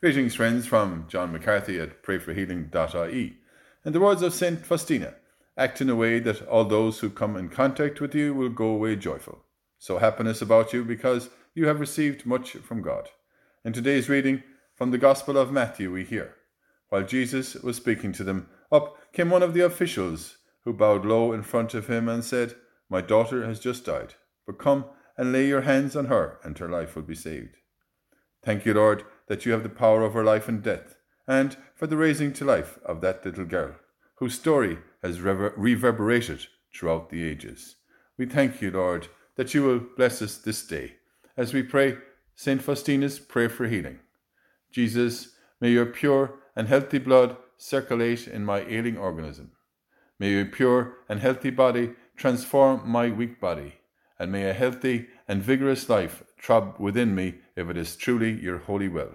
Greetings, friends, from John McCarthy at prayforhealing.ie. And the words of St. Faustina act in a way that all those who come in contact with you will go away joyful. Sow happiness about you because you have received much from God. In today's reading from the Gospel of Matthew, we hear While Jesus was speaking to them, up came one of the officials who bowed low in front of him and said, My daughter has just died, but come and lay your hands on her, and her life will be saved. Thank you, Lord, that you have the power over life and death, and for the raising to life of that little girl, whose story has rever- reverberated throughout the ages. We thank you, Lord, that you will bless us this day as we pray St. Faustina's prayer for healing. Jesus, may your pure and healthy blood circulate in my ailing organism. May your pure and healthy body transform my weak body, and may a healthy and vigorous life throb within me if it is truly your holy will.